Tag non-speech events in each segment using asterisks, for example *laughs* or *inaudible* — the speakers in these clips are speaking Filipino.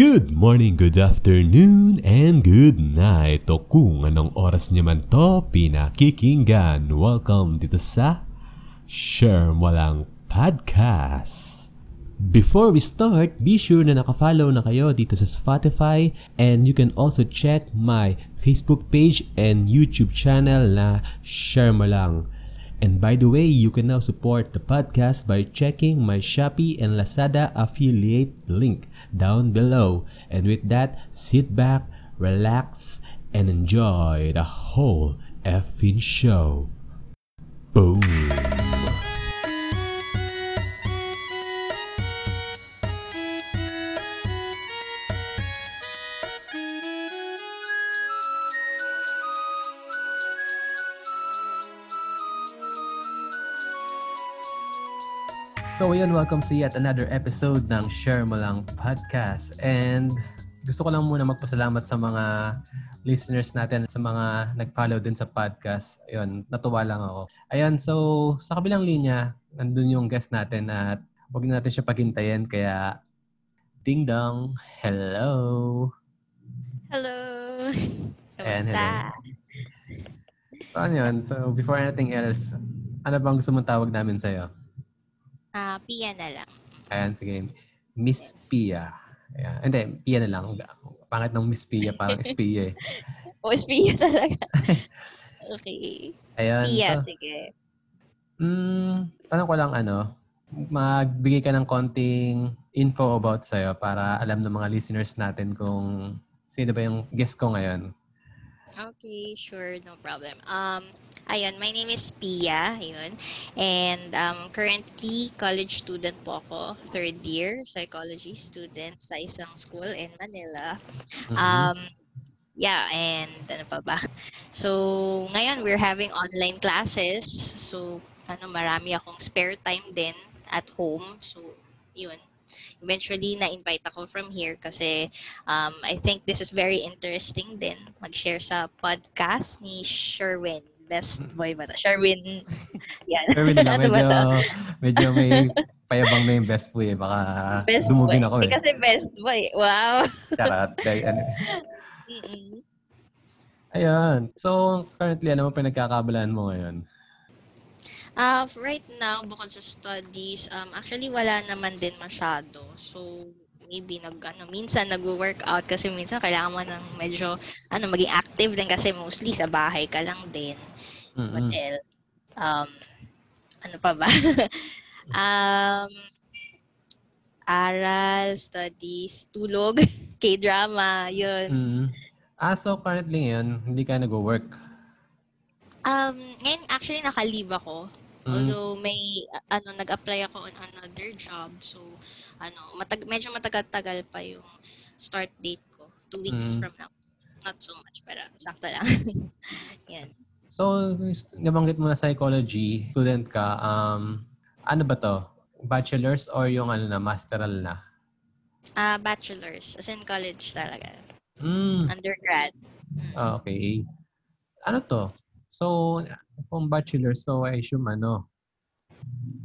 Good morning, good afternoon, and good night. O kung anong oras niyo man to pinakikinggan, welcome dito sa Share Mo Lang Podcast. Before we start, be sure na nakafollow na kayo dito sa Spotify and you can also check my Facebook page and YouTube channel na Share Mo Lang. And by the way, you can now support the podcast by checking my Shopee and Lazada affiliate link down below. And with that, sit back, relax, and enjoy the whole effing show. Boom! So yun, welcome sa yet another episode ng Share Mo Lang Podcast. And gusto ko lang muna magpasalamat sa mga listeners natin, sa mga nag-follow din sa podcast. Ayun, natuwa lang ako. Ayan, so sa kabilang linya, nandun yung guest natin at huwag na natin siya paghintayin. Kaya, ding dong, hello! Hello! Kamusta? So ano yun? So before anything else, ano bang gusto mong tawag namin sa'yo? Ah, Pia na lang. Ayan, sige. Miss Pia. Ayan. Hindi, Pia na lang. Pangit ng Miss Pia, parang Espia eh. *laughs* O, Pia talaga. *laughs* okay. Ayan. Pia, so, sige. mm, tanong ko lang ano, magbigay ka ng konting info about sa'yo para alam ng mga listeners natin kung sino ba yung guest ko ngayon. Okay, sure, no problem. Um, ayun, my name is Pia, ayun. And um, currently, college student po ako. Third year, psychology student sa isang school in Manila. Mhm. Um, yeah, and ano pa ba? So, ngayon, we're having online classes. So, ano, marami akong spare time din at home. So, yun. Eventually, na-invite ako from here kasi um, I think this is very interesting din mag-share sa podcast ni Sherwin. Best boy ba to? Sherwin. *laughs* Yan. Pero hindi lang, *laughs* Ano medyo, medyo may *laughs* payabang na yung best boy eh. Baka Best dumugin boy. ako eh. Kasi best boy. Wow. Charot. Dahil ano. Mm-mm. Ayan. So, currently, ano mo pinagkakabalaan mo ngayon? Uh, right now, bukod sa studies, um, actually wala naman din masyado. So, maybe nag, ano, minsan nag-workout kasi minsan kailangan mo ng medyo, ano, maging active din kasi mostly sa bahay ka lang din. What Mm-mm. else? Um, ano pa ba? *laughs* um, aral, studies, tulog, *laughs* K-drama, yun. Mm. Ah, so currently ngayon, hindi ka nag-work. Um, ngayon, actually, nakalive ako. Mm. Although may ano nag-apply ako on another job. So ano, matag medyo matagal-tagal pa yung start date ko. Two weeks Mm. from now. Not so much, pero sakto lang. *laughs* Yan. So, nabanggit mo na psychology, student ka, um, ano ba to? Bachelor's or yung ano na, masteral na? Ah, bachelor's. As in college talaga. Mm. Undergrad. Ah, okay. Ano to? So, kung bachelor, so I assume ano,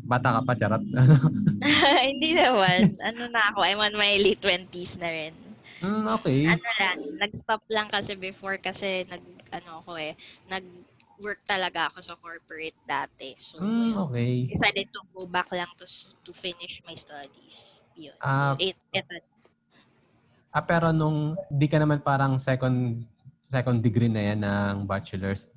bata ka pa, charot. *laughs* *laughs* Hindi naman. Ano na ako, I'm on my late 20s na rin. mm, okay. Ano lang, nag-stop lang kasi before kasi nag, ano ako eh, nag-work talaga ako sa corporate dati. So, Mm, okay. decided to go back lang to s- to finish my studies. Yun. Ah, It, it, ah, pero nung di ka naman parang second second degree na yan ng bachelor's.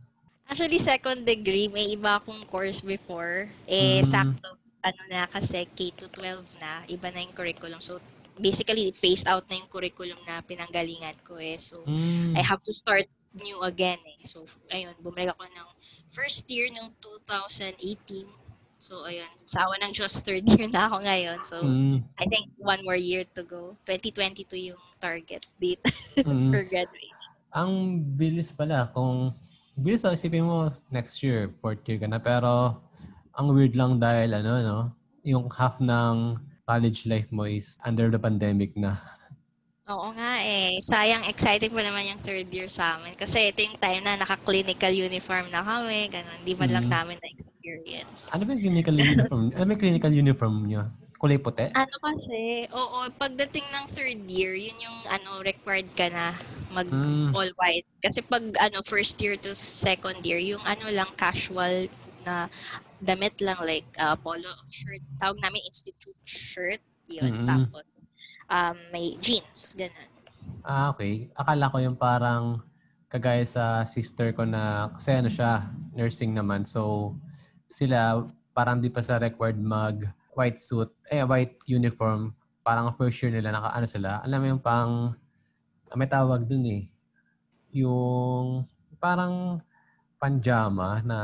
Actually, second degree, may iba akong course before. Eh, Mm. sakto, ano na kasi K-12 na, iba na yung curriculum. So, basically, phased out na yung curriculum na pinanggalingan ko eh. So, Mm. I have to start new again eh. So, ayun, bumalik ako ng first year ng 2018. So, ayun, sa awa ng Diyos, third year na ako ngayon. So, Mm. I think one more year to go. 2022 yung target date Mm. *laughs* for graduation. Ang bilis pala kung bilis ang isipin mo next year, fourth year ka na pero ang weird lang dahil ano no, yung half ng college life mo is under the pandemic na. Oo nga eh. Sayang, exciting pa naman yung third year sa amin. Kasi ito yung time na naka-clinical uniform na kami. Ganun, di man lang Mm. namin na-experience. Ano ba yung clinical uniform? Ano ba yung clinical uniform nyo? Kulay puti? Ano kasi, oo, pagdating ng third year, yun yung ano, required ka na mag Mm. all white. Kasi pag ano, first year to second year, yung ano lang casual na damit lang like uh, polo shirt, tawag namin institute shirt, yun. Mm-mm. Tapos um, may jeans, ganun. Ah, okay. Akala ko yung parang kagaya sa sister ko na kasi ano siya, nursing naman. So sila parang di pa sa required mag white suit, eh white uniform. Parang first year nila naka ano sila. Alam mo yung pang ah, may tawag dun eh. Yung parang panjama na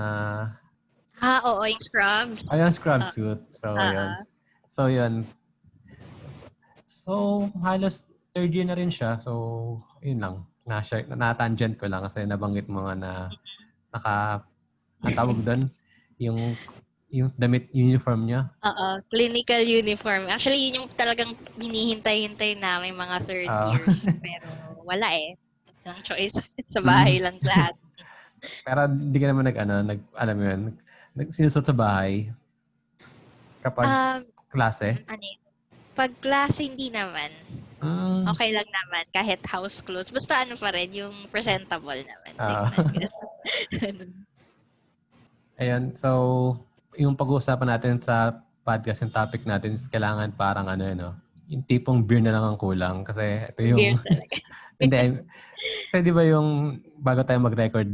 Ah, oo, yung scrub. ayun scrub Ah. suit. So Ah, yun. So yun. So halos third year na rin siya. So yun lang. Na-share, na-tangent ko lang kasi nabanggit mo nga na naka ang tawag doon yung yung damit uniform niya. Oo, clinical uniform. Actually, yun yung talagang hinihintay-hintay namin mga third Ah. years. *laughs* Pero wala eh. Ang choice *laughs* sa bahay lang lahat. *laughs* Pero hindi ka naman nag ano, nag alam mo yun, nag sinusot sa bahay kapag Um, klase. ano yun? Pag klase, hindi naman. Mm, Okay lang naman. Kahit house clothes. Basta ano pa rin, yung presentable naman. Ah. Tingnan. Ayun, so yung pag-uusapan natin sa podcast, yung topic natin is kailangan parang ano yun, no? yung tipong beer na lang ang kulang kasi ito yung. *laughs* Hindi. Kasi di ba yung bago tayo mag-record,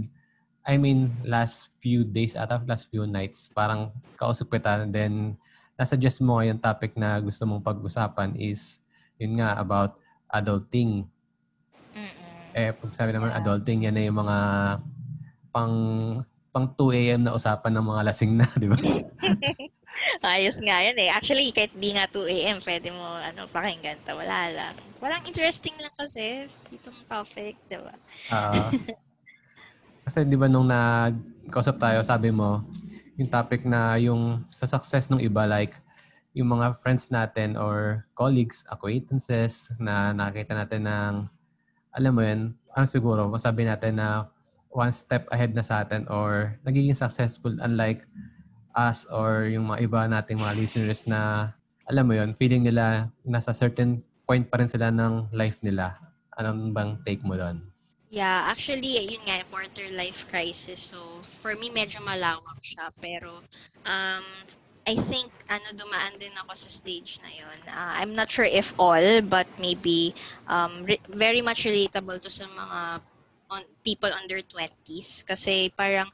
I mean, last few days ata, last few nights, parang kausap kita, then nasuggest mo yung topic na gusto mong pag-usapan is, yun nga, about adulting. Mm-mm. Eh, pag sabi naman Yeah. adulting, yan na yung mga pang pang 2 a.m. na usapan ng mga lasing na, di ba? *laughs* Ayos nga yun eh. Actually, kahit di nga 2 a.m., pwede mo ano, pakinggan to. Wala lang. Parang interesting lang kasi itong topic, di ba? Ah. *laughs* kasi di ba nung nag-kausap tayo, sabi mo, yung topic na yung sa success ng iba, like yung mga friends natin or colleagues, acquaintances na nakita natin ng, alam mo yun, ano siguro, masabi natin na one step ahead na sa atin or nagiging successful unlike us or yung mga iba nating mga listeners na, alam mo yun, feeling nila nasa certain point pa rin sila ng life nila. Anong bang take mo doon? Yeah, actually, yun nga, quarter life crisis. So, for me, medyo malawak siya. Pero, um, I think, ano, dumaan din ako sa stage na yun. Uh, I'm not sure if all, but maybe um, re- very much relatable to sa mga on, people under 20s. Kasi parang,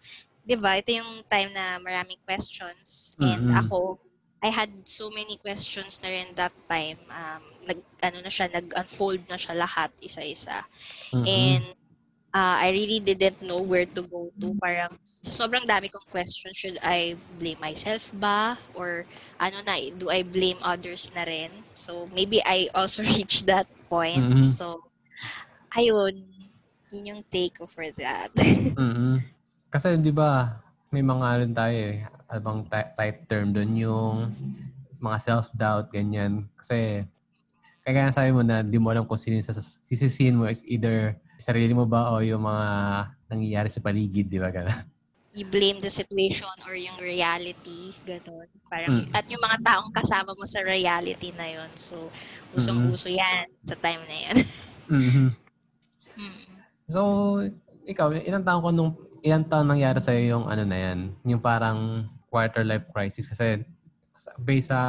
di ba, ito yung time na maraming questions. And Mhm. ako, I had so many questions na rin that time. Um, nag, ano na siya, nag-unfold na siya lahat, isa-isa. Mhm. And uh, I really didn't know where to go to. Parang sa sobrang dami kong questions, should I blame myself ba? Or ano na, do I blame others na rin? So maybe I also *laughs* reached that point. Mhm. So, ayun. Yun yung take ko for that. mm Kasi di ba, may mga rin tayo eh. Ano bang ti- right term doon yung mga self-doubt, ganyan. Kasi, kaya nga sabi mo na di mo alam kung sino yung sisisihin mo is either sarili mo ba o yung mga nangyayari sa paligid, di ba? Ganun. You blame the situation or yung reality, ganun. Parang, Mm. at yung mga taong kasama mo sa reality na yun. So, usong-uso yan sa time na yan. *laughs* Mhm. So, ikaw, ilang taon ko nung, ilang taon nangyari sa'yo yung ano na yan? Yung parang quarter life crisis kasi based sa,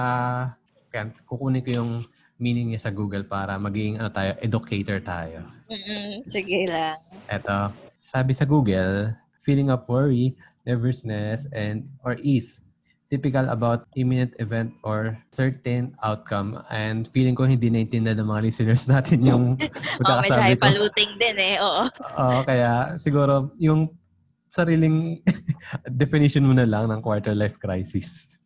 kaya kukunin ko yung meaning niya sa Google para maging ano tayo, educator tayo. Mm-mm. Sige lang. Eto, sabi sa Google, feeling of worry, nervousness, and or ease typical about imminent event or certain outcome and feeling ko hindi naintindihan ng mga listeners *laughs* natin yung *laughs* Oh, medyo pagkakasabi ko. paluting din eh. Oo. *laughs* Oo, kaya siguro yung sariling definition mo na lang ng quarter life crisis.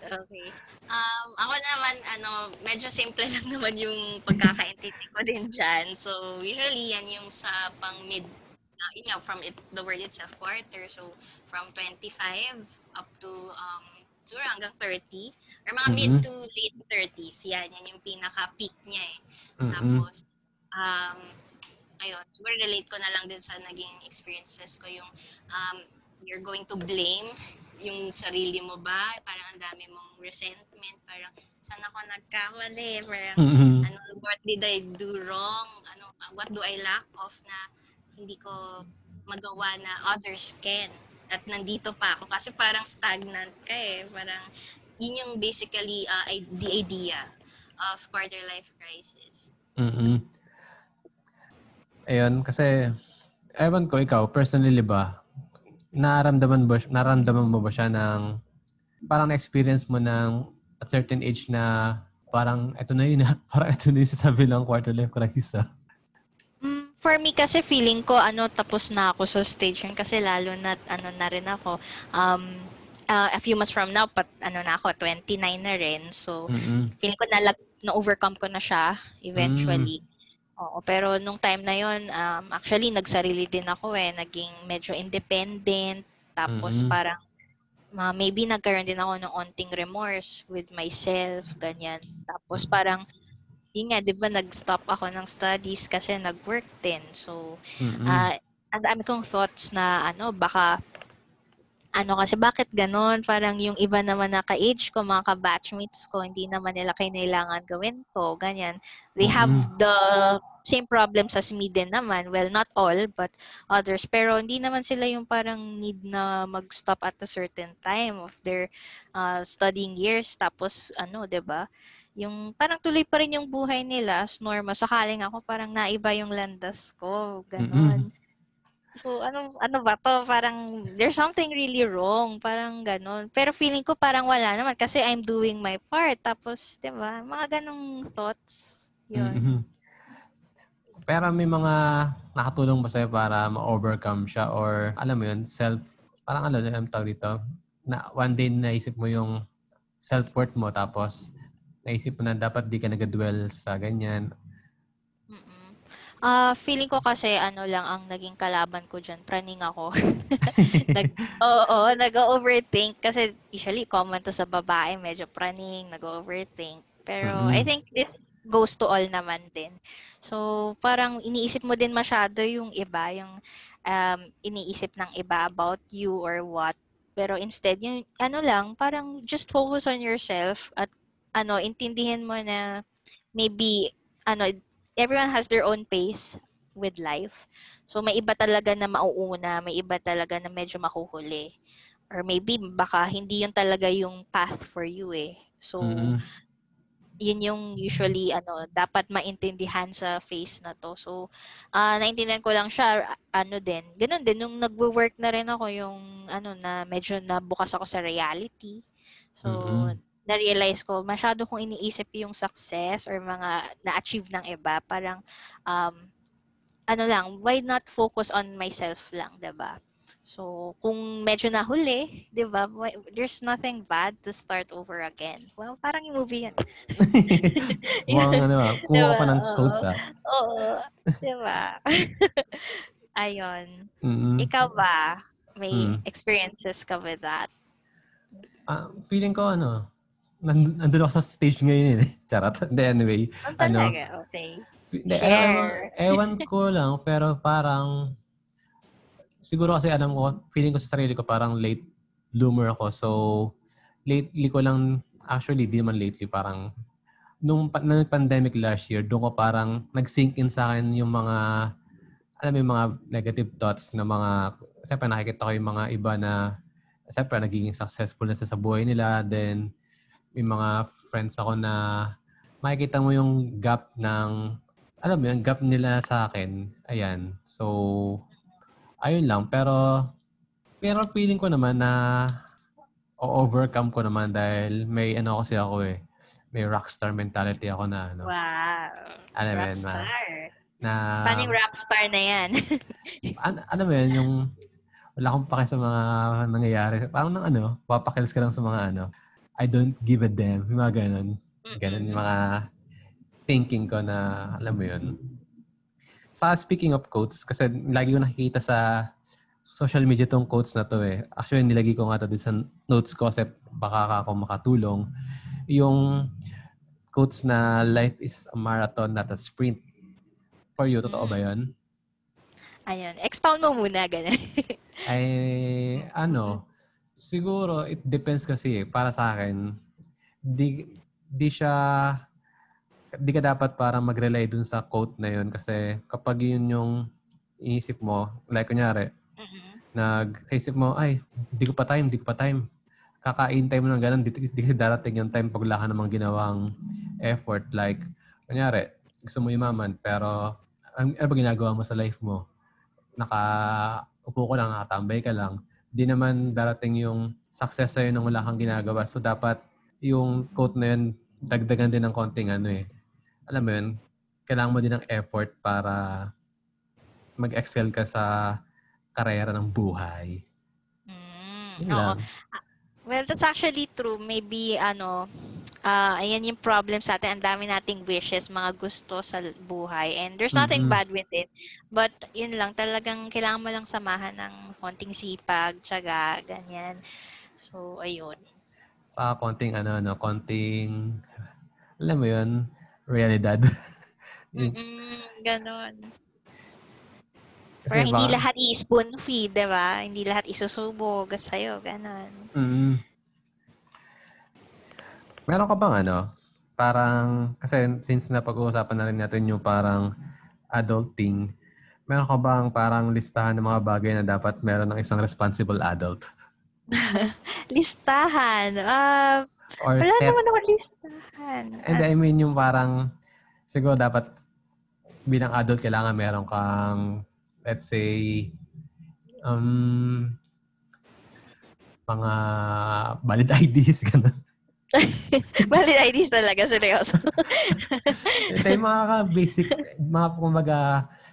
Okay. Um, ako naman, ano, medyo simple lang naman yung pagkakaintindi ko din dyan. So, usually, yan yung sa pang mid, uh, yun nga, from it, the word itself, quarter. So, from 25 up to, um, siguro hanggang 30. Or mga mid Mhm. to late 30s. Yan, yan yung pinaka-peak niya eh. Mm-mm. Tapos, um, ayun, siguro relate ko na lang din sa naging experiences ko yung, um, you're going to blame yung sarili mo ba? Parang ang dami mong resentment. Parang, saan ako nagkamali? Parang, Mhm. ano, what did I do wrong? Ano, what do I lack of na hindi ko magawa na others can? At nandito pa ako kasi parang stagnant ka eh. Parang, yun yung basically uh, the idea of quarter life crisis. mm Ayun, kasi, ewan ko, ikaw, personally ba, naramdaman, ba, naramdaman mo ba siya ng, parang na-experience mo ng at certain age na parang ito na yun, *laughs* parang ito na yung sasabi ng quarter life crisis. ah. Mm, For me kasi feeling ko ano tapos na ako sa stage yun kasi lalo na ano na rin ako um uh, a few months from now pat ano na ako 29 na rin so Mm-mm. feeling ko na na overcome ko na siya eventually. Oo, pero nung time na yon um, actually nagsarili din ako eh, naging medyo independent tapos Mhm. parang ma- maybe nagkaroon din ako ng onting remorse with myself, ganyan. Tapos parang yun nga, di ba, nag-stop ako ng studies kasi nag-work din. So, Mm-mm. ah ang dami kong thoughts na ano, baka ano kasi bakit ganon? Parang yung iba naman na ka-age ko, mga ka-batchmates ko, hindi naman nila kailangan gawin to, ganyan. They have Mm-mm. the same problems as me din naman. Well, not all, but others. Pero hindi naman sila yung parang need na mag-stop at a certain time of their uh, studying years. Tapos, ano, 'di ba Yung parang tuloy pa rin yung buhay nila as normal. Sakaling ako parang naiba yung landas ko. Ganon. So, ano, ano ba to? Parang, there's something really wrong. Parang ganon. Pero feeling ko parang wala naman kasi I'm doing my part. Tapos, di ba, mga ganong thoughts. Yun. Mhm. Pero may mga nakatulong ba sa'yo para ma-overcome siya or alam mo yun, self, parang ano na ang tawag dito, na one day naisip mo yung self-worth mo tapos naisip mo na dapat di ka nag-dwell sa ganyan. Mm-mm. Ah, feeling ko kasi ano lang ang naging kalaban ko diyan, praning ako. *laughs* nag *laughs* Oo, nag-overthink kasi usually common to sa babae, medyo praning, nag-overthink. Pero Mm-mm. I think this goes to all naman din. So, parang iniisip mo din masyado yung iba, yung um, iniisip ng iba about you or what. Pero instead, yung ano lang, parang just focus on yourself at ano, intindihin mo na maybe ano, everyone has their own pace with life. So may iba talaga na mauuna, may iba talaga na medyo makuhuli. Or maybe baka hindi yun talaga yung path for you eh. So Mm-mm. yun yung usually ano dapat maintindihan sa phase na to. So ah naintindihan ko lang siya ano din. Ganun din nung nagwo-work na rin ako yung ano na medyo nabukas ako sa reality. So Mm-mm. Na-realize ko masyado kong iniisip yung success or mga na-achieve ng iba. Parang um ano lang, why not focus on myself lang, ba? So, kung medyo nahuli, 'di ba? There's nothing bad to start over again. Well, parang yung movie 'yan. Mukhang *laughs* ano, ah, kumuha pa ng Diba? quotes ah. Oo, 'di ba? *laughs* Ayun. Mm-mm. Ikaw ba? May Hmm. experiences ka with that? Ah, feeling ko ano, nand- nandun ako sa stage ngayon eh. *laughs* Charot. Hindi, anyway. Ang Ano? talaga, okay. Hindi, ewan, ewan ko lang, pero parang, siguro kasi alam ko, feeling ko sa sarili ko parang late bloomer ako. So, lately ko lang, actually, di naman lately, parang, nung, pa- nung pandemic last year, doon ko parang nag-sink in sa akin yung mga, alam mo yung mga negative thoughts na mga, siyempre nakikita ko yung mga iba na, siyempre nagiging successful na sa, sa buhay nila. Then, may mga friends ako na makikita mo yung gap ng alam mo yung gap nila sa akin. Ayan. So, ayun lang. Pero, pero feeling ko naman na o-overcome ko naman dahil may ano kasi ako eh. May rockstar mentality ako na ano. Wow. Alam Rockstar. na, Paano yung rockstar na yan? *laughs* an- alam mo yun, yung wala akong pake sa mga nangyayari. Parang nang ano, papakils ka lang sa mga ano. I don't give a damn. Yung mga ganun. Ganun yung mga thinking ko na, alam mo yun. Sa speaking of quotes, kasi lagi ko nakikita sa social media tong quotes na to eh. Actually, nilagay ko nga to din sa notes ko kasi baka ako makatulong. Yung quotes na life is a marathon, not a sprint. For you, totoo ba yun? Ayun, expound mo muna, ganun. Ay, ano, siguro, it depends kasi, eh. para sa akin, di, di siya, di ka dapat parang mag-rely dun sa quote na yun kasi kapag yun yung iisip mo, like kunyari, Mhm. nag sa isip mo, ay, di ko pa time, di ko pa time. Kakaintay mo ng ganun, di, di kasi darating yung time pag wala ka namang ginawang effort. Like, kunyari, gusto mo yumaman, pero ang, ano ba ginagawa mo sa life mo? Naka, upo ko lang, nakatambay ka lang. Di naman darating yung success sa'yo nang wala kang ginagawa. So, dapat yung quote na yun, dagdagan din ng konting ano eh. Alam mo yun, kailangan mo din ng effort para mag-excel ka sa karera ng buhay. Mm, oo. lang. Well, that's actually true. Maybe, ano, ah ayan yung problem sa atin. Ang dami nating wishes, mga gusto sa buhay. And there's nothing Mhm. bad with it. But, yun lang, talagang kailangan mo lang samahan ng konting sipag, tsaga, ganyan. So, ayun. Sa konting ano, ano, konting, alam mo yun, realidad. *laughs* Yung- Mm, ganon. kasi Parang hindi baka- lahat i-spoon feed, di ba? Hindi lahat isusubog sa'yo, ganon. Mm. Meron ka bang ano, parang, kasi since napag-uusapan na rin natin yung parang adulting, meron ka bang parang listahan ng mga bagay na dapat meron ng isang responsible adult? *laughs* Listahan. Ah, Or wala set, naman ako listahan. and I mean yung parang, siguro dapat bilang adult kailangan meron kang, let's say, um, mga valid *laughs* IDs, gano'n. *laughs* Valid ID talaga, seryoso. *laughs* Ito yung mga basic, mga kumbaga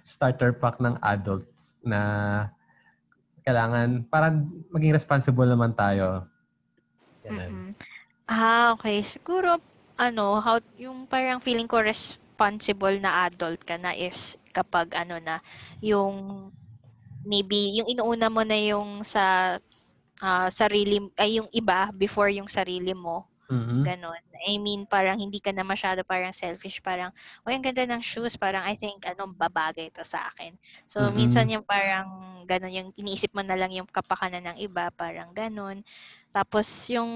starter pack ng adults na kailangan parang maging responsible naman tayo. Ganun. Ah, okay. Siguro, ano, how, yung parang feeling ko responsible na adult ka na is kapag ano na, yung maybe, yung inuuna mo na yung sa ah, sarili, ay yung iba before yung sarili mo. Mhm. Ganon. I mean, parang hindi ka na masyado parang selfish. Parang, oh, ang ganda ng shoes. Parang, I think, ano, babagay ito sa akin. So, Mhm. minsan yung parang, ganon, yung iniisip mo na lang yung kapakanan ng iba. Parang ganon. Tapos, yung,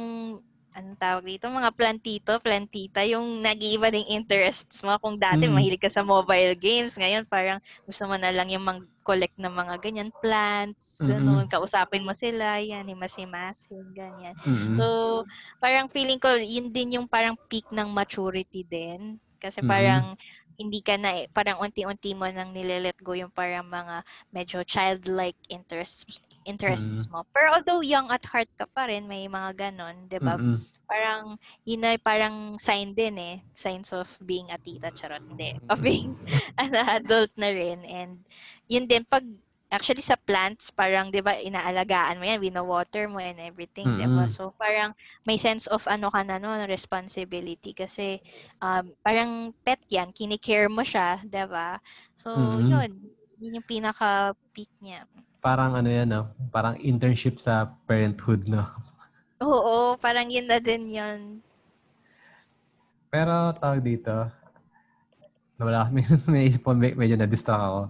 anong tawag dito? Mga plantito, plantita, yung nag-iiba ding interests mo. Kung dati, Mhm. mahilig ka sa mobile games. Ngayon, parang, gusto mo na lang yung mag-collect ng mga ganyan plants. Ganon. Kausapin mo sila. Yan, himas-himasin. Ganyan. Mhm. So, parang feeling ko, yun din yung parang peak ng maturity din. Kasi parang hindi ka na, eh, parang unti-unti mo nang nililet go yung parang mga medyo childlike interests interests Mhm. mo. Pero although young at heart ka pa rin, may mga ganon, di ba? Mhm. Parang, yun ay parang sign din eh. Signs of being a tita, charot. Hindi. Of being *laughs* an adult na rin. And yun din, pag actually sa plants, parang, di ba, inaalagaan mo yan, wino-water mo and everything, di ba? Mm-mm. So, parang may sense of ano ka na, no, responsibility. Kasi, um, parang pet yan, kinikare mo siya, di ba? So, Mm-mm. yun. Yun yung pinaka-peak niya. Parang ano yan, no? Parang internship sa parenthood, no? Oo, parang yun na din yun. Pero tawag dito, nawala may *laughs* naisip ko, med- medyo na-distract ako.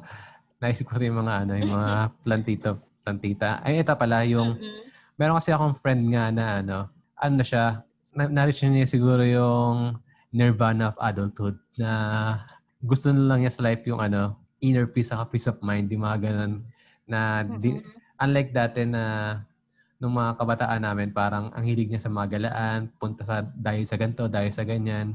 Naisip ko yung mga ano, yung mga plantito, plantita. Ay, ito pala, yung, Mm-mm. meron kasi akong friend nga na ano, ano na siya, na, na-reach niya siguro yung nirvana of adulthood na gusto na lang niya sa life yung ano, inner peace saka peace of mind, di mga ganun. Na di, unlike dati na nung mga kabataan namin, parang ang hilig niya sa mga galaan, punta sa dahil sa ganito, dahil sa ganyan.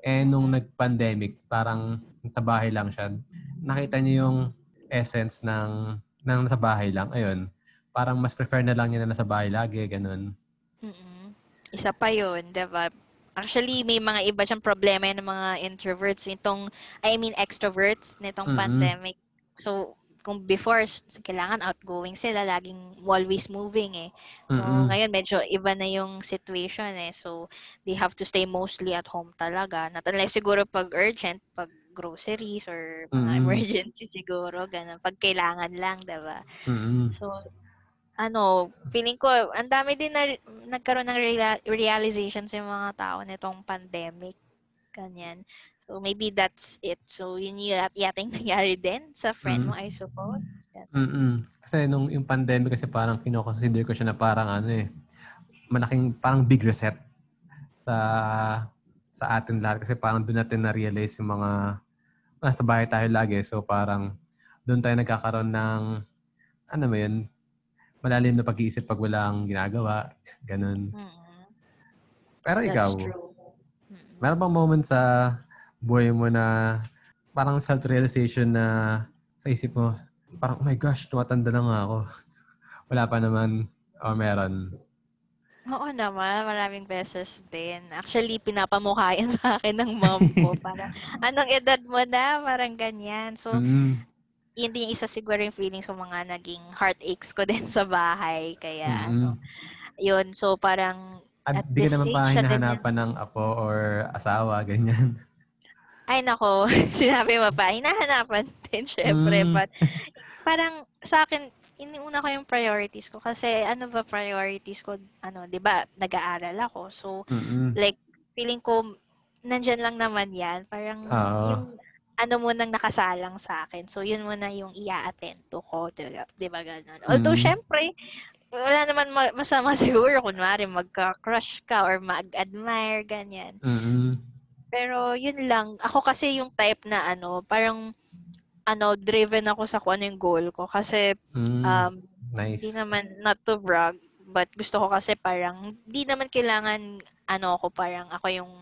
Eh, nung nag-pandemic, parang sa bahay lang siya. Nakita niya yung essence ng, ng nasa bahay lang. Ayun, parang mas prefer na lang niya na nasa bahay lagi, ganun. Mm-mm. Isa pa yun, di ba? Actually, may mga iba siyang problema yung mga introverts. Itong, I mean extroverts nitong Mhm. pandemic. So, kung before, kailangan outgoing sila, laging always moving eh. So, Mm-mm. ngayon medyo iba na yung situation eh. So, they have to stay mostly at home talaga. Not unless siguro pag urgent, pag groceries or mga Mhm. emergency *laughs* siguro, ganun. Pag kailangan lang, diba? Mm-mm. So, ano, feeling ko, ang dami din na nagkaroon ng reala- realizations yung mga tao nitong pandemic. Ganyan. So maybe that's it. So yun yung yata yung *laughs* nangyari din sa friend mo, I suppose. Mm-mm. Kasi nung yung pandemic kasi parang kinoconsider ko siya na parang ano eh, malaking parang big reset sa sa atin lahat kasi parang doon natin na-realize yung mga nasa bahay tayo lagi so parang doon tayo nagkakaroon ng ano mo yun malalim na pag-iisip pag walang ginagawa ganun Mm-mm. pero That's ikaw meron bang moment sa buhay mo na parang self-realization na sa isip mo parang oh my gosh tumatanda na nga ako *laughs* wala pa naman o meron Oo naman, maraming beses din. Actually, pinapamukha yan sa akin ng mom ko. *laughs* Parang, anong edad mo na? Parang ganyan. So, Mm. yun din yung isa siguro yung feelings sa mga naging heartaches ko *laughs* din sa bahay. Kaya, ano, Mm-mm. yun. So, parang, At At di ka naman pa hinahanapan ng apo or asawa, ganyan. Ay nako, *laughs* sinabi mo pa, hinahanapan din, syempre. Mm. But, parang, sa akin, iniuna ko yung priorities ko. Kasi, ano ba priorities ko? Ano, di ba, nag-aaral ako. So, Mm-mm. like, feeling ko, nandyan lang naman yan. Parang, Oo. yung, ano mo nang nakasalang sa akin. So, yun muna yung ia-attento ko. Di ba, di ba ganun? Although, Mm. syempre, wala naman ma- masama *laughs* siguro. Kunwari, magka-crush ka or mag-admire, ganyan. Mm-mm. Pero, yun lang. Ako kasi yung type na, ano, parang, ano, driven ako sa kung ano yung goal ko. Kasi, Mm. um, nice. hindi naman, not to brag, but gusto ko kasi parang, hindi naman kailangan, ano ako, parang ako yung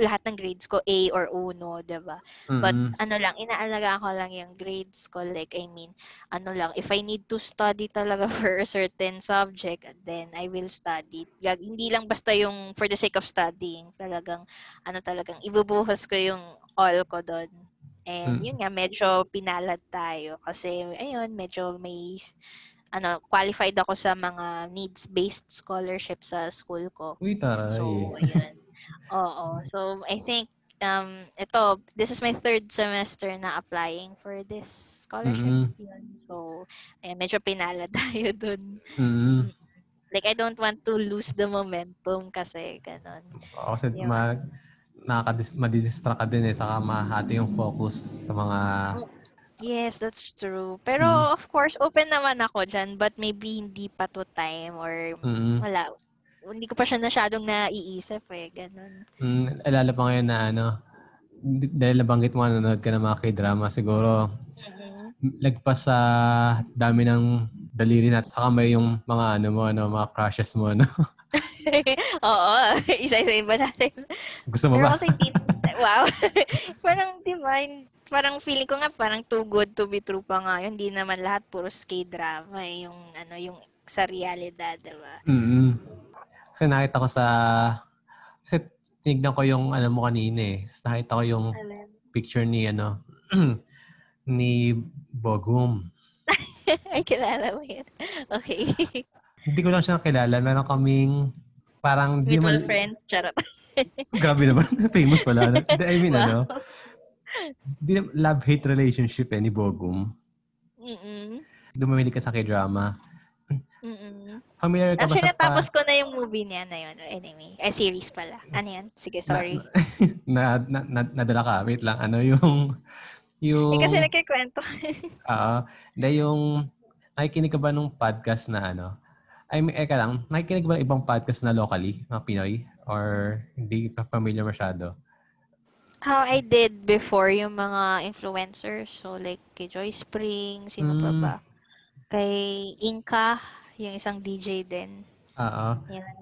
lahat ng grades ko A or uno, 'di ba? But Mm-mm. ano lang, inaalagaan ko lang yung grades ko. Like, I mean, ano lang, if I need to study talaga *laughs* for a certain subject, then I will study. Gag- Hindi lang basta yung for the sake of studying. Talagang, ano talagang, ibubuhos ko yung all ko doon. And Mm. yun nga, medyo pinalad tayo. Kasi, ayun, medyo may, ano, qualified ako sa mga needs-based scholarship sa school ko. Uy, taray. So, ayun. Oo. So, I think, um, ito, this is my third semester na applying for this scholarship. Yun. So, ayan, medyo pinala *laughs* tayo dun. Mm-mm. Like, I don't want to lose the momentum kasi, ganon. Oo, kasi Yun. ma nakakadis madidistract ka din eh, saka mahati yung focus sa mga Yes, that's true. Pero, Mm. of course, open naman ako dyan, but maybe hindi pa to time or mm wala. Hindi ko pa siya masyadong naiisip eh, ganon. mm, alala pa ngayon na ano, dahil nabanggit mo nanonood ka ng mga k-drama, siguro lagpas sa dami ng daliri natin sa kamay yung mga ano mo, ano, mga crushes mo, ano. *laughs* Oo, *laughs* isa-isa ba natin? Gusto mo Pero ba? kasi *laughs* wow. parang, di ba, parang feeling ko nga parang too good to be true pa nga yun. Hindi naman lahat puro K-drama eh, yung, ano, yung sa realidad, di ba? mm Kasi nakita ko sa, kasi tinignan ko yung ano mo kanina eh. Nakita ko yung picture ni ano, *clears throat* ni Bogum. *laughs* Ay, kilala mo yun. Okay. *laughs* Hindi ko lang siya nakilala. Meron kaming parang di Mutual naman, friends, charot. *laughs* grabe naman. Famous pala. no? Hindi, I mean Wow. ano, di, love-hate relationship eh ni Bogum. Mm-mm. Dumamili ka sa k-drama. Mm-mm. Familiar ka ba Actually, sa natapos ko na yung movie niya na yun. Anyway, eh, series pala. Ano yan? Sige, sorry. *laughs* na, na, na, nadala ka? Wait lang. Ano yung yung eh, kasi nagkikwento. *laughs* Oo. Hindi yung nakikinig ka ba nung podcast na ano? I mean, eka lang, nakikinig ka ba ng ibang podcast na locally, mga Pinoy? Or hindi ka familiar masyado? How I did before yung mga influencers. So, like, kay Joy Spring, sino pa Mm. ba? Kay Inka, yung isang DJ din. Oo. Yan.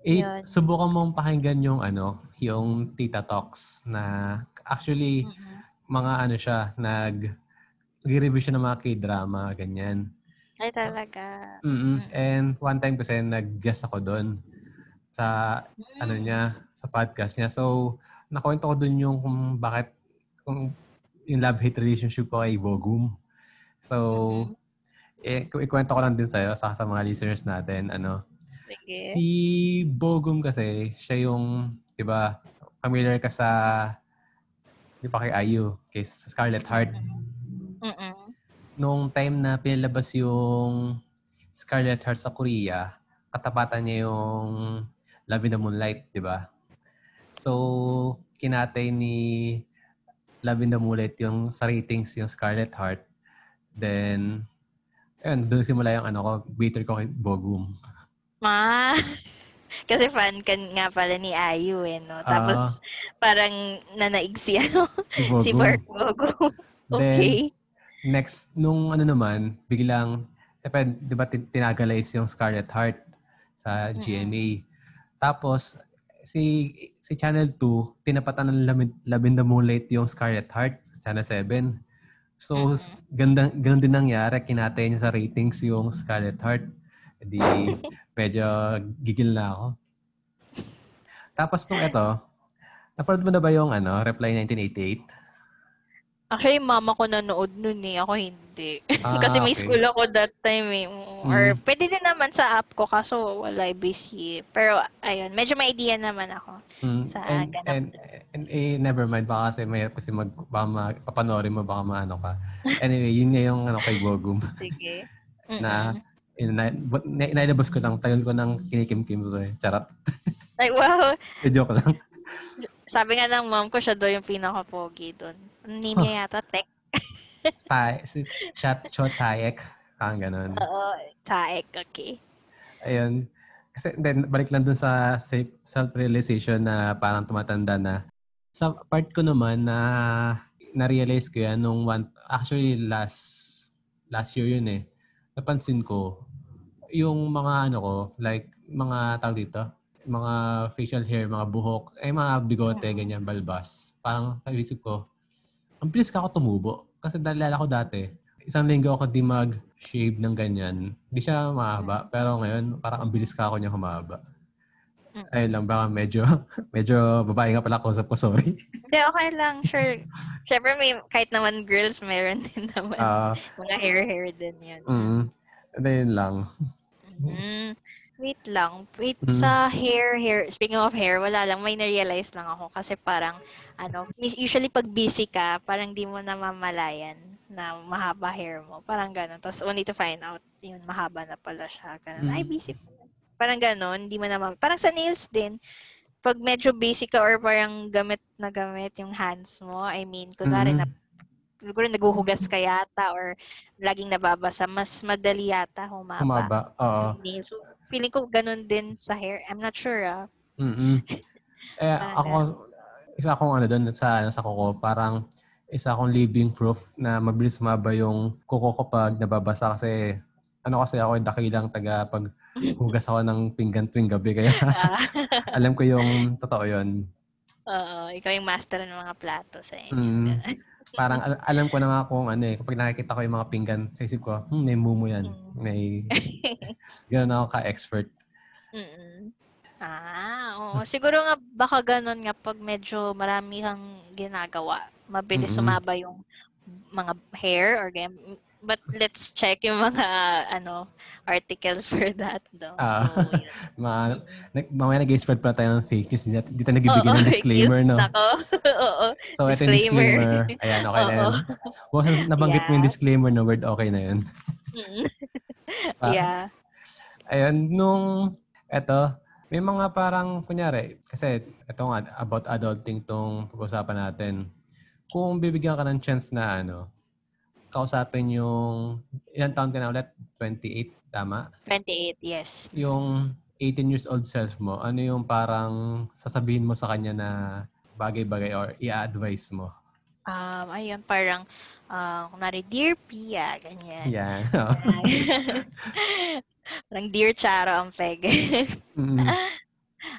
Eh, Yun. subukan mong pakinggan yung ano, yung Tita Talks na actually Mm-mm. mga ano siya, nag nag-review siya ng mga K-drama, ganyan. Ay, talaga. mm Mm. And one time kasi nag-guest ako doon sa ano Mm. niya, sa podcast niya. So, nakwento ko doon yung kung bakit kung yung love-hate relationship ko kay Bogum. So, Mhm. Eh, ikwento ko lang din sa'yo sa, sa mga listeners natin. Ano, Sige. si Bogum kasi, siya yung, di ba, familiar ka sa, di ba kay IU, kay Scarlett Heart. Mm-mm. Nung time na pinalabas yung Scarlett Heart sa Korea, katapatan niya yung Love in the Moonlight, di ba? So, kinatay ni Love in the Moonlight yung sa ratings yung Scarlet Heart. Then, ayun, doon simula yung ano ko, bitter ko kay Bogum. Ma. *laughs* Kasi fan ka nga pala ni Ayu eh, no? Tapos, parang nanaig si, ano, Si *laughs* si Bogum. Mark. Then, okay. Next, nung ano naman, biglang, eh, di ba tin- tinagalize yung Scarlet Heart sa. GMA. Tapos, si si Channel 2, tinapatan ng Love in- Love in the Moonlight yung Scarlet Heart sa Channel 7. So, ganda, ganun din nangyari. Kinatay niya sa ratings yung Scarlet Heart. Di, *laughs* medyo gigil na ako. Tapos nung ito, napanood mo na ba yung ano, Reply 1988? Actually, mama ko nanood nun eh. Ako hindi. *laughs* Ah, Kasi may okay. school ako that time eh. Or Mm. pwede din naman sa app ko kaso wala eh, busy. Pero ayun, medyo may idea naman ako. Mm, sa and, ganap and, and, eh, never mind. Baka kasi mahirap kasi mag, baka ma, papanoorin mo, baka maano ka. Anyway, yun nga yung ano kay Bogum. *laughs* Sige. *laughs* Na-. Yun, na, na, nailabas ko lang. Tagal ko nang kinikim-kim to eh. Charot. Ay, wow. Eh, joke lang. Sabi nga ng mom ko, siya daw yung pinaka-pogi doon. Ang name niya yata, Tek. *laughs* Tay, si Chat Cho Tayek. Parang ganun. Oo, Taek, okay. Ayun. Kasi then, balik lang dun sa self- self-realization na parang tumatanda na. Sa part ko naman na na-realize ko yan nung one, actually last last year yun eh. Napansin ko yung mga ano ko, like mga tawag dito, mga facial hair, mga buhok, eh mga bigote, ganyan, balbas. Parang naisip ko, ang bilis ka ako tumubo. Kasi dalala ko dati, isang linggo ako di mag-shave ng ganyan. Di siya mahaba, pero ngayon parang ang bilis ka ako niya humaba. Mm. Ayun lang, baka medyo, *laughs* medyo babae nga pala ako ko, sorry. Hindi, okay lang. Sure. Siyempre, may, kahit naman girls, meron din naman. Ah, *laughs* mga hair-hair din yun. mm, then lang. Mm, *laughs* wait lang. Wait, Mm. sa hair, hair, speaking of hair, wala lang, may na-realize lang ako kasi parang, ano, usually pag busy ka, parang di mo na mamalayan na mahaba hair mo. Parang gano'n. Tapos only to find out, yun, mahaba na pala siya. Ganun. Mm. Ay, busy. Parang gano'n, di mo na ma- Parang sa nails din, pag medyo busy ka or parang gamit na gamit yung hands mo, I mean, kunwari Mm. na siguro naguhugas ka yata or laging nababasa, mas madali yata humaba. Humaba. Oo. Hindi. So, feeling ko ganun din sa hair. I'm not sure ah. mm *laughs* Eh, ako, isa akong ano doon sa, sa kuko, parang isa akong living proof na mabilis maba yung kuko ko pag nababasa kasi ano kasi ako dakilang taga pag hugas ako ng pinggan tuwing gabi kaya *laughs* Ah, *laughs* alam ko yung totoo yon Oo, ikaw yung master ng mga plato sa inyo. Mm. Parang al- alam ko na nga kung ano eh kapag nakikita ko yung mga pinggan sa isip ko hmm may mumu yan Mm. may *laughs* gano'n ako ka-expert Mm-mm. Ah, oo. Siguro nga baka ganun nga pag medyo marami kang ginagawa. Mabilis Mm-mm. sumaba yung mga hair or ganyan. But let's check yung mga *laughs* ano articles for that though. Ah. So, yun. *laughs* Ma, nag, mamaya nag-spread pala tayo ng fake news. Hindi Hindi tayo nagbibigay ng *laughs* disclaimer, no? Oo. So, ito yung Disclaimer. Ayan, okay na yan. Well, nabanggit mo yung Yeah. disclaimer na word, okay na yun. Mm. Ah, yeah. Ayan, nung, eto, may mga parang, kunyari, kasi ito nga, about adulting tong pag-usapan natin. Kung bibigyan ka ng chance na, ano, kausapin yung, ilang taon ka na ulit? 28, tama? 28, yes. Yung 18 years old self mo, ano yung parang sasabihin mo sa kanya na bagay-bagay or i-advise mo? Um, ayun, parang, uh, kunwari, Dear Pia, ganyan. Yan. *laughs* parang Dear Charo ang peg. Mm. *laughs*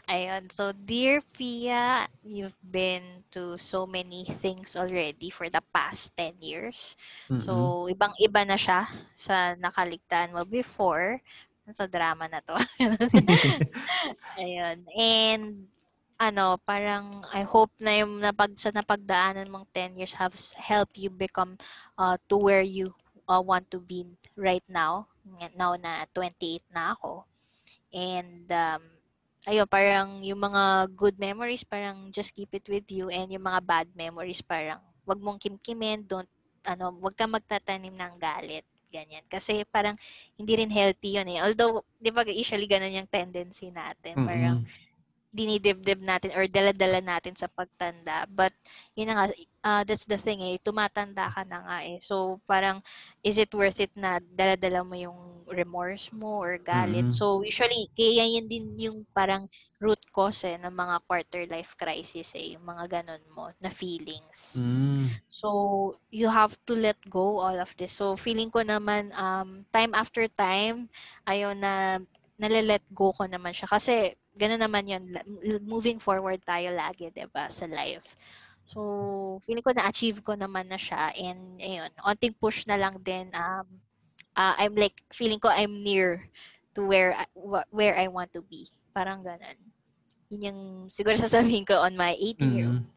ayun, so Dear Pia, you've been to so many things already for the past 10 years. Mm-mm. So, ibang-iba na siya sa nakaligtaan mo before. So, drama na to. *laughs* Ayun. And, ano, parang I hope na yung napag, sa napagdaanan mong 10 years have helped you become uh, to where you uh, want to be right now. Now na 28 na ako. And, um, ayun, parang yung mga good memories, parang just keep it with you. And yung mga bad memories, parang wag mong kimkimin, don't, ano, wag kang magtatanim ng galit. Ganyan. Kasi parang hindi rin healthy yun eh. Although, di ba usually ganun yung tendency natin. Parang, Mm-mm. Dinidibdib natin or dala-dala natin sa pagtanda. But, yun nga, uh, that's the thing eh, tumatanda ka na nga eh. So, parang, is it worth it na dala-dala mo yung remorse mo or galit? Mm. So, usually, kaya yan din yung parang root cause eh, ng mga quarter life crisis eh, yung mga ganun mo na feelings. Mm. So, you have to let go all of this. So, feeling ko naman, um, time after time, ayaw na, nalalet go ko naman siya. Kasi, gano'n naman yun. Moving forward tayo lagi, 'di ba sa life. So, feeling ko na-achieve ko naman na siya. And, ayun, onting push na lang din. Um, uh, I'm like, feeling ko I'm near to where I, where I want to be. Parang ganun. Yun yung siguro sasabihin ko on my 18 year Mm.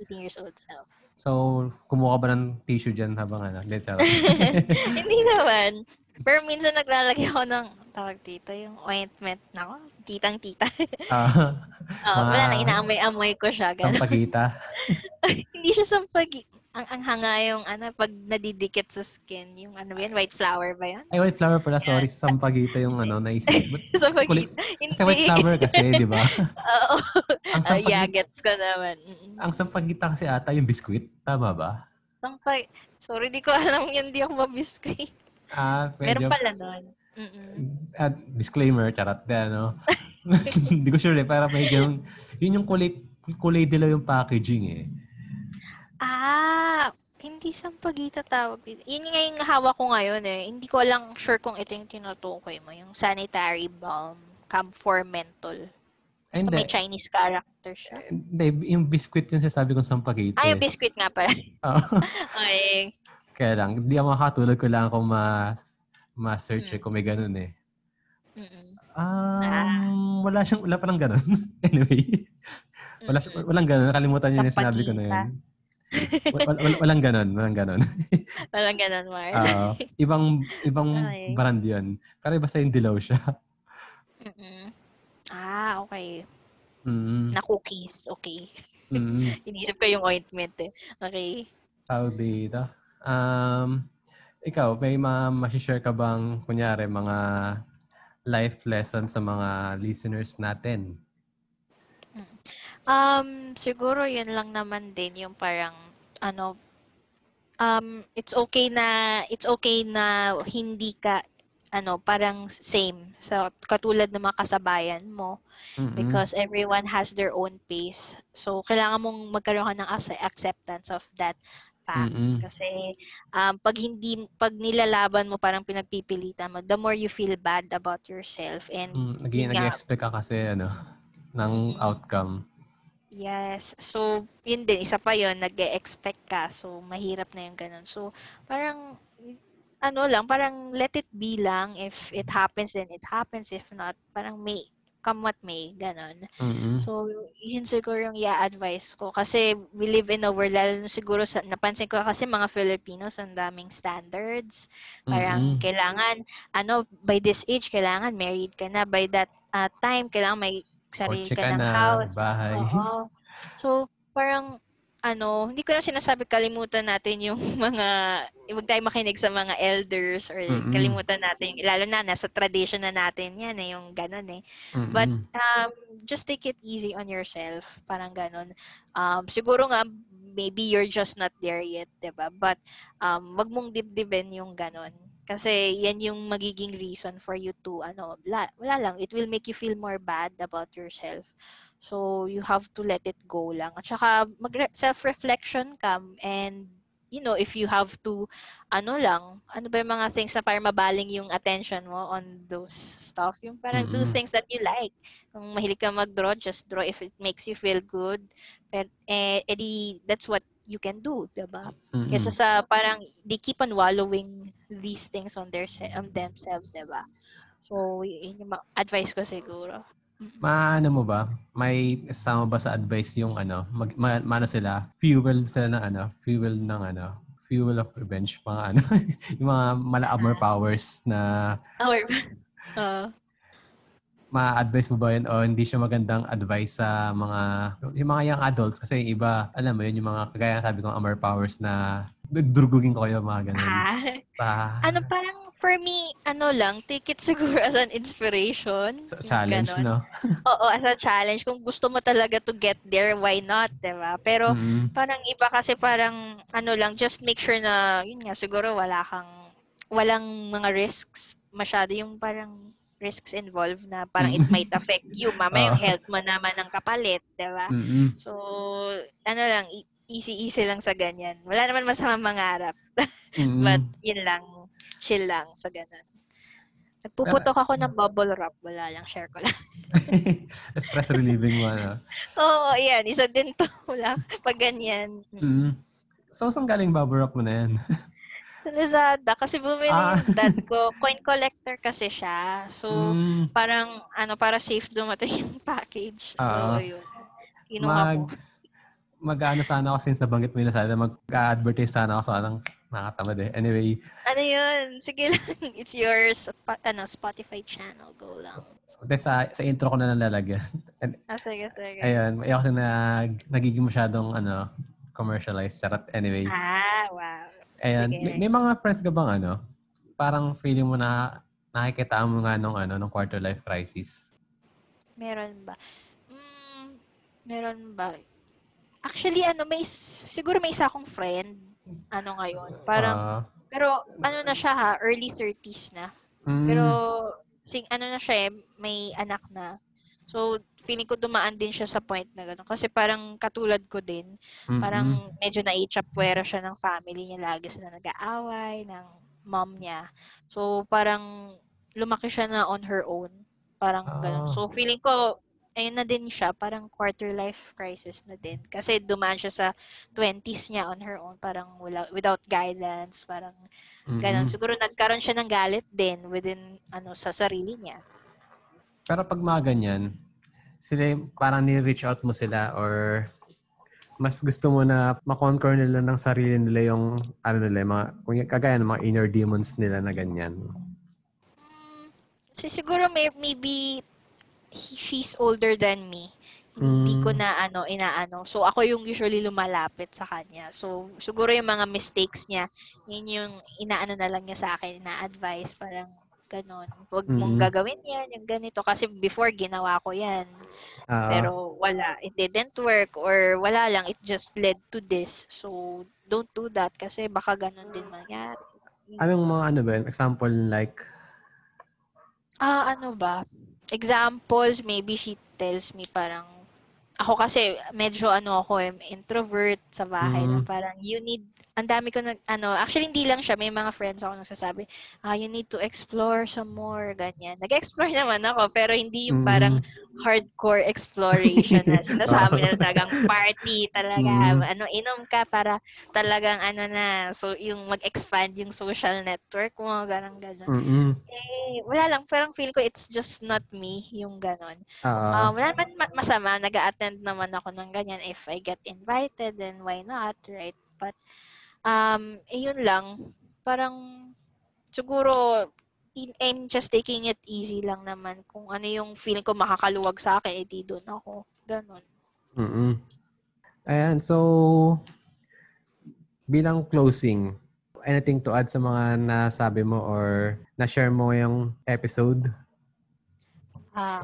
18 years old self. So, kumuha ka ba ng tissue dyan habang ano? Charot. *laughs* Hindi *laughs* naman. Pero minsan naglalagay ako ng tawag dito, yung ointment na ako. Titang-tita. Ah, *laughs* Oh, wala na, Mga- inaamoy-amoy ko siya. ang Ganun. pagita. *laughs* Hindi siya sampagi. Ang, ang hanga yung ano, pag nadidikit sa skin, yung ano ba yun, white flower ba yun? Ay, white flower pala. Sorry, sampagita yung ano, naisip. But, *laughs* Sampagi. kulit- kasi white flower kasi, di ba? Oo. Ang Uh, yeah, sampagita, gets ko naman. Ang sampagita kasi ata yung biskuit. Tama ba? Sampag. Sorry, di ko alam yun. Di ako mabiskuit. Ah, medyo, Meron pala nun. Mm-mm. ah, disclaimer, charot. De, ano? *laughs* Hindi ko sure eh. Para medyo, yun yung kulay, kulay dilaw yung packaging eh. Ah, hindi sampagita tawag dito. Yun nga yung hawak ko ngayon eh. Hindi ko lang sure kung ito yung tinutukoy mo. Yung sanitary balm, camphor menthol. Ay, Basta hindi. may Chinese character siya. Hindi, yung biskuit yung sasabi kong sampagita. Ah, eh. yung biscuit nga pala. Oo. *laughs* Okay. Kaya lang, hindi ako makakatulog ko lang kung ma, ma-search eh, Hmm. kung may ganun eh. Mm-mm. Um, wala siyang, wala palang ganun. *laughs* anyway, wala, Mm-mm. walang ganun. Nakalimutan niyo yung sinabi ko na yun. Wal, wal, walang ganun, walang ganun. *laughs* Walang ganun, Mars. Ah, ibang, ibang Okay. brand yun. Pero basta yung dilaw siya. Mm-mm. Ah, okay. Mm, Na cookies. Okay. mm, *laughs* Iniisip ko yung ointment eh. Okay. tawag dito. Um, ikaw, may ma share ka bang, kunyari, mga life lessons sa mga listeners natin? Um, siguro yun lang naman din yung parang ano um it's okay na it's okay na hindi ka ano parang same sa katulad ng mga kasabayan mo Mm-mm. because everyone has their own pace. So kailangan mong magkaroon ka ng ac- acceptance of that fact Mm-mm. kasi um pag hindi pag nilalaban mo parang pinagpipilitan mo the more you feel bad about yourself and Mm, nag- yun nga, nag-expect ka kasi ano, ng outcome. Yes. So, yun din. Isa pa yun, nag expect ka. So, mahirap na yung ganun. So, parang, ano lang, parang let it be lang. If it happens, then it happens. If not, parang may, come what may, ganun. Mm-mm. So, yun siguro yung i-advise ko. Kasi we live in a world, lalo siguro, sa, napansin ko kasi mga Filipinos, ang daming standards. Parang Mm-mm. kailangan, ano, by this age, kailangan married ka na. By that uh, time, kailangan may sarili Kotse ka ka ng na, house. bahay. Oo. So, parang, ano, hindi ko na sinasabi kalimutan natin yung *laughs* mga, huwag tayo makinig sa mga elders or Mm-mm. kalimutan natin, lalo na, nasa tradition na natin yan eh, yung ganun eh. Mm-mm. But, um, just take it easy on yourself. Parang ganun. Um, siguro nga, maybe you're just not there yet, 'di ba? But, um, wag mong dibdibin yung ganun. Kasi yan yung magiging reason for you to, ano, wala, wala lang. It will make you feel more bad about yourself. So, you have to let it go lang. At saka, mag self-reflection ka and you know, if you have to, ano lang, ano ba yung mga things na parang mabaling yung attention mo on those stuff. Yung parang do Mm-mm. things that you like. Kung mahilig ka mag-draw, just draw if it makes you feel good. Pero, eh, edi, that's what you can do, diba? Mm-mm. Kasi sa parang, they keep on wallowing these things on their on themselves, diba? So, yun yung advice ko siguro. Maano mo ba? May sama ba sa advice yung ano, mag, ma, maano sila, fuel sila ng ano, fuel ng ano, fuel of revenge, mga ano, *laughs* yung mga mala-armor powers na Or, uh, *laughs* ma-advise mo ba yun? O hindi siya magandang advice sa mga yung mga young adults? Kasi yung iba, alam mo yun, yung mga kagaya sabi kong armor powers na Durugugin ko kayo mga ganun. Ah, Ah, ano parang for me, ano lang, take it siguro as an inspiration. so, Yung challenge, ganon. no? Oo, as a challenge. Kung gusto mo talaga to get there, why not, diba? Pero Mm. parang iba kasi parang ano lang, just make sure na, yun nga, siguro wala kang, walang mga risks masyado. Yung parang risks involved na parang it might affect you. Mama, *laughs* yung Oo. health mo naman ang kapalit, diba? Mm-mm. So, ano lang, easy-easy lang sa ganyan. Wala naman masama mangarap. Mm-mm. *laughs* But, yun lang, chill lang sa ganun. Nagpuputok ako ng bubble wrap. Wala lang, share ko lang. *laughs* Stress relieving mo, ano? Oo, yan. Isa din to. *laughs* Wala. Pag ganyan. Mm. So, saan galing bubble wrap mo na yan? Lazada. Kasi bumili Ah. yung dad ko. Coin collector kasi siya. So, Mm. parang, ano, para safe dumating yung package. So, Ah. yun. Kinuha Mag, ko. Mag-ano sana ako since nabanggit mo yun na sana, mag-advertise sana ako sa anong nakatamad eh. Anyway, Ano yun? Sige lang. *laughs* It's yours. Pa- ano, Spotify channel. Go lang. de, sa, sa intro ko na nalalagyan. And, Ah, sige, sige. ayun, ayoko na nag, nagiging masyadong ano, commercialized. Charot. Anyway, Ah, wow. ayun, sige. may, may mga friends ka bang ano, parang feeling mo na nakikita mo nga nung ano, nung quarter life crisis? Meron ba? Mm, meron ba? Actually, ano, may, siguro may isa akong friend, ano ngayon, parang, Ah, pero ano na siya ha, early 30s na. mm, Pero, sing, ano na siya eh, may anak na. So, feeling ko dumaan din siya sa point na gano'n. Kasi parang katulad ko din, mm, parang medyo naichapwera siya ng family niya. Lagi sila nag-aaway ng mom niya. So, parang lumaki siya na on her own. Parang ganun. Ah. So, feeling ko, ayun na din siya, parang quarter life crisis na din. Kasi dumaan siya sa 20s niya on her own, parang wala, without guidance, parang ganun. Mm-mm. Siguro nagkaroon siya ng galit din within, ano, sa sarili niya. Pero pag mga ganyan, sila parang ni-reach out mo sila or mas gusto mo na makonquer nila ng sarili nila yung ano nila, yung mga, kung kagaya ng mga inner demons nila na ganyan. Mm, si siguro may, maybe she's older than me. Hindi ko Mm. na ano inaano. So ako yung usually lumalapit sa kanya. So siguro yung mga mistakes niya, yun yung inaano na lang niya sa akin, ina-advise parang ganon. Huwag mong Mm. gagawin yan, yung ganito. Kasi before ginawa ko yan. Ah, Pero wala, it didn't work or wala lang, it just led to this. So don't do that kasi baka ganon din mangyari. anong mga ano ba yun? Example like, Ah, ano ba? Examples, maybe she tells me parang, ako kasi medyo ano ako eh, introvert sa bahay na Mm. parang you need, ang dami ko nag, ano, actually hindi lang siya, may mga friends ako nagsasabi, ah, you need to explore some more, ganyan. Nag-explore *laughs* naman ako, pero hindi yung mm, parang hardcore exploration na *laughs* sinasabi na talagang party talaga, Mm. ano, inom ka para talagang ano na, so yung mag-expand yung social network mo, ganang ganon. mm Eh, wala lang. Parang feel ko it's just not me, yung ganon. ah, Um, wala naman ma- masama. nag attend naman ako ng ganyan. If I get invited, then why not, right? But, um, eh, yun lang. Parang, siguro, in- I'm just taking it easy lang naman. Kung ano yung feeling ko makakaluwag sa akin, edi doon ako. Ganon. mm Ayan, so, bilang closing, anything to add sa mga nasabi mo or na-share mo yung episode? Ah,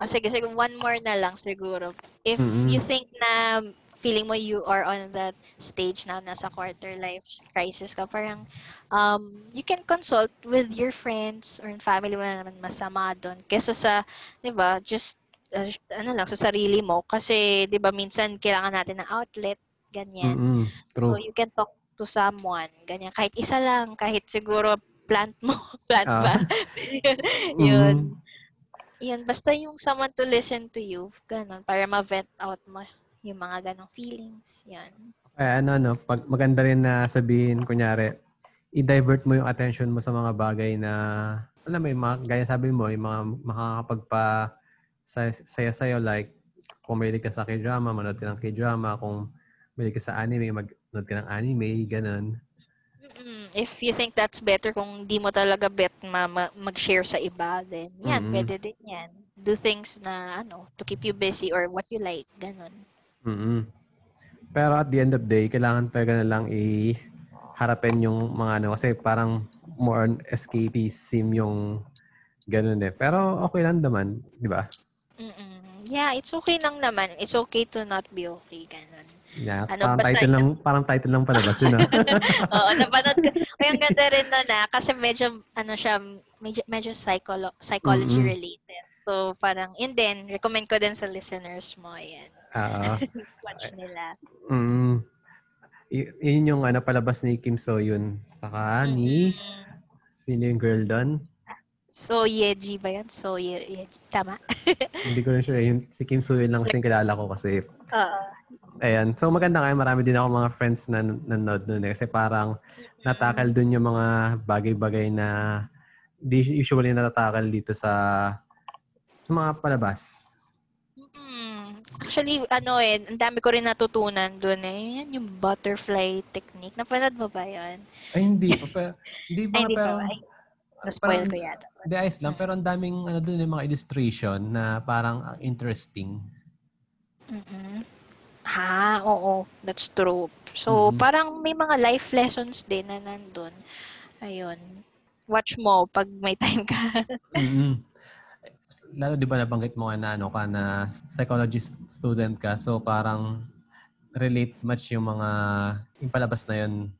oh, sige, sige, one more na lang siguro. If Mm-mm. you think na feeling mo you are on that stage na nasa quarter life crisis ka, parang um, you can consult with your friends or family mo na naman masama doon. Kesa sa, di ba, just uh, ano lang, sa sarili mo. Kasi, di ba, minsan kailangan natin ng outlet, ganyan. Mm-mm, So, true. you can talk to someone, ganyan. Kahit isa lang, kahit siguro plant mo, *laughs* plant Ah. ba? *laughs* Yun. Mm. Yan, basta yung someone to listen to you, ganun, para ma-vent out mo yung mga ganong feelings. Yan. Eh, ano, ano, pag, maganda rin na sabihin, kunyari, i-divert mo yung attention mo sa mga bagay na, alam mo, yung mga, gaya sabi mo, yung mga makakapagpa sa- saya sa'yo, like, kung mahilig ka sa k-drama, manood ka ng k-drama, kung mahilig ka sa anime, mag-nood ka ng anime, ganun. If you think that's better, kung di mo talaga bet ma- ma- mag-share sa iba, then yan, Mm-mm. pwede din yan. Do things na, ano, to keep you busy or what you like, ganun. Mm Pero at the end of the day, kailangan talaga na lang i harapin yung mga ano kasi parang more on escapism yung ganun eh. Pero okay lang naman, di ba? Mm-mm. Yeah, it's okay lang naman. It's okay to not be okay. Ganun. Yeah, Ano, parang title lang parang title lang palabas yun ah. *laughs* Oo, napanood ko. *laughs* Kaya ang ganda rin nun ah, kasi medyo, ano siya, medyo, medyo psycholo- psychology Mm-mm. related. So, parang, yun din, recommend ko din sa listeners mo, yan. *laughs* Oo. Watch nila. Mm. Y- yun yung ano palabas ni Kim So Yun. Saka ni Mm. sino yung girl doon? So, Yeji ba yan? So, Ye- Yeji. Tama? *laughs* Hindi ko rin sure. Yung, si Kim So Yun lang kasi yung kilala ko kasi Oo. Ayan. So maganda nga, marami din ako mga friends na nan- nanood nun eh. Kasi parang natakal dun yung mga bagay-bagay na di usually natatakal dito sa sa mga palabas. Actually, ano eh, ang dami ko rin natutunan doon eh. Yan yung butterfly technique. Napanood mo ba yan? Ay, hindi pa. Pero, hindi Ay, ba? hindi pero, pa ba? Ay, Na-spoil ko yata. Hindi, ayos lang. Pero ang daming ano dun yung mga illustration na parang ah, interesting. mm Ah, oo. That's true. So, Mhm. parang may mga life lessons din na nandun. Ayun. Watch mo pag may time ka. mm Lalo di ba nabanggit mo nga na ano ka na psychology st- student ka. So parang relate much yung mga yung palabas na yun.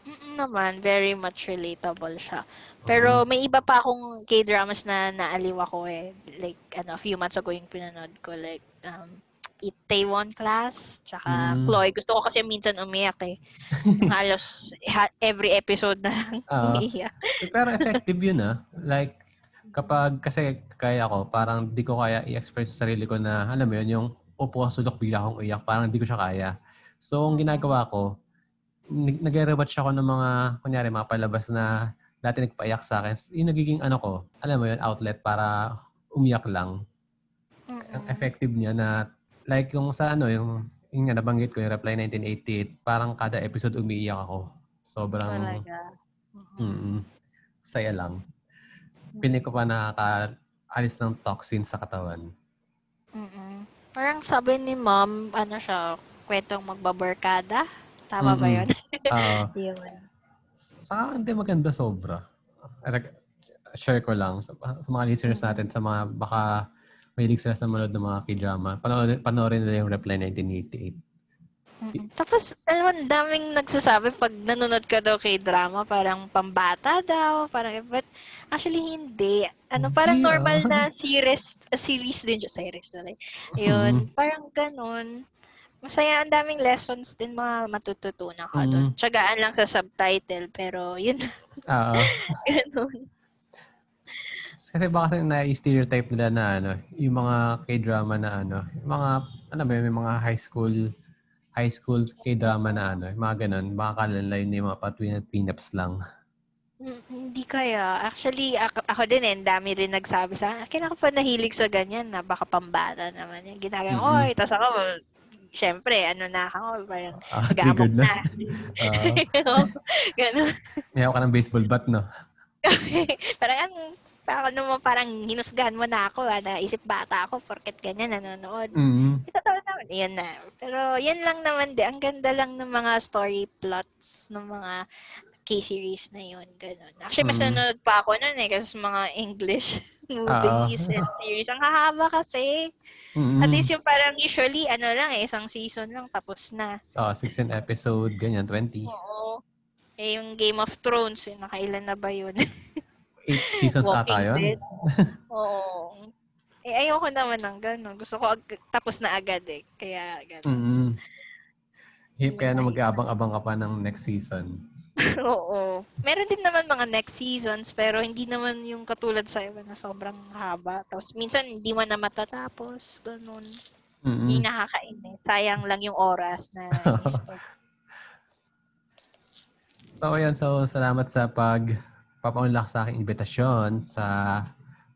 Mm, naman, very much relatable siya. Pero may iba pa akong K-dramas na naaliw ako eh. Like, ano, a few months ago yung pinanood ko. Like, um, Itaewon Class, tsaka Mm. Chloe. Gusto ko kasi minsan umiyak eh. Yung *laughs* halos ha- every episode na lang Ah. umiiyak. Pero effective yun ah. Like, kapag, kasi kaya ko, parang di ko kaya i-express sa sarili ko na, alam mo yun, yung upo ka sulok, bigla akong iyak, parang di ko siya kaya. So, ang ginagawa ko, nag- nag-rewatch ako ng mga, kunyari, mga palabas na dati nagpaiyak sa akin. Yung nagiging ano ko, alam mo yun, outlet para umiyak lang. Ang effective niya na, like yung sa ano, yung, yung nga nabanggit ko, yung Reply 1988, parang kada episode umiiyak ako. Sobrang, Talaga. Mm-mm. mm saya lang. Piling ko pa nakaka-alis ng toxin sa katawan. Mm-mm. Parang sabi ni mom, ano siya, kwentong magbabarkada. Tama ba Mm-mm. yun? *laughs* Oo. Yun. sa akin, hindi maganda sobra. Share ko lang sa, sa mga listeners natin, sa mga baka mahilig sila sa manood ng mga k-drama. Panoorin, panoorin nila yung Reply 1988. Mm-mm. Tapos, alam mo, daming nagsasabi pag nanonood ka daw kay drama, parang pambata daw, parang, but actually hindi. Ano, parang Hindi, normal na series, series din, siya, series na Yun, Mm-hmm. parang ganun. Masaya, ang daming lessons din mga matututunan ka doon. Mm. Tsagaan lang sa subtitle, pero yun, Oo. *laughs* ganun. Kasi baka kasi na-stereotype nila na ano, yung mga k-drama na ano, yung mga, ano ba yun, may mga high school, high school k-drama na ano, yung mga ganun, baka kala nila yun yung mga patuloy na pin-ups lang. Mm, Hindi kaya. Actually, ako, ako din eh, ang dami rin nagsabi sa akin, kaya ako pa nahilig sa ganyan na baka pambata naman yan. Ginagawa ko, Mhm. oy, tas ako, syempre, ano na ako, parang Ah, triggered na. na. Ah, *laughs* Ganun. may ako ka ng baseball bat, no? *laughs* parang, ano, parang, ano mo, parang hinusgahan mo na ako, ah, na isip bata ako, porket ganyan, nanonood. mm Totoo naman, yun na. Pero, yan lang naman din, ang ganda lang ng mga story plots ng mga K-series na yun, ganun. Actually, mas Mhm. nanonood pa ako nun eh, kasi mga English *laughs* movies and series. Ang hahaba kasi. mm At least yung parang usually, ano lang eh, isang season lang, tapos na. Oh, 16 episode, ganyan, 20. Oo. Eh, yung Game of Thrones, eh, nakailan na ba yun? *laughs* 8 seasons ata yun. *laughs* Oo. Eh, ayoko naman ng gano'n. Gusto ko ag- tapos na agad eh. Kaya gano'n. mm Hip kaya na mag-aabang-abang ka pa ng next season. *laughs* Oo. Meron din naman mga next seasons, pero hindi naman yung katulad sa iba na sobrang haba. Tapos minsan hindi mo na matatapos. Ganun. mm Hindi nakakainis. Sayang lang yung oras na. *laughs* So, ayan. So, salamat sa pag papaunlak sa aking imbitasyon sa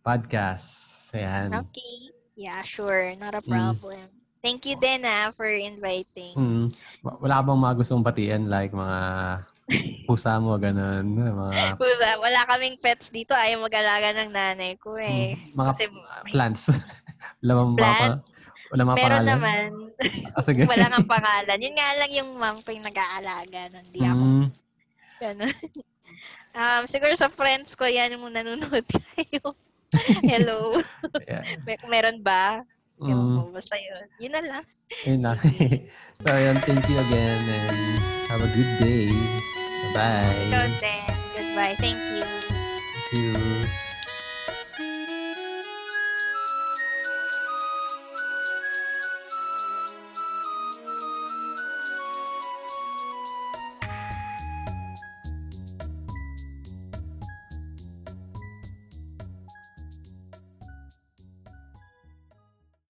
podcast. Ayan. Okay. Yeah, sure. Not a Mm. problem. Thank you din ah, for inviting. Mm. Wa- Wala bang mga gustong batiin? Like, mga pusa mo, ganun. Mga, Kusa, wala kaming pets dito. Ayaw mag-alaga ng nanay ko eh. mga Kasi plants. *laughs* Mga, plants. Wala mga Meron pangalan? naman. Ah, sige. *laughs* Wala kang *laughs* pangalan. Yun nga lang yung mom ko yung nag-aalaga. Hindi ako. Mm, Ganun. um, siguro sa friends ko, yan yung nanonood kayo. Hello. yeah. May, meron ba? Mm, basta yun. Yun na lang. yun lang. so, yun, thank you again and have a good day. Bye. Ikaw. Goodbye. Thank you. Thank you.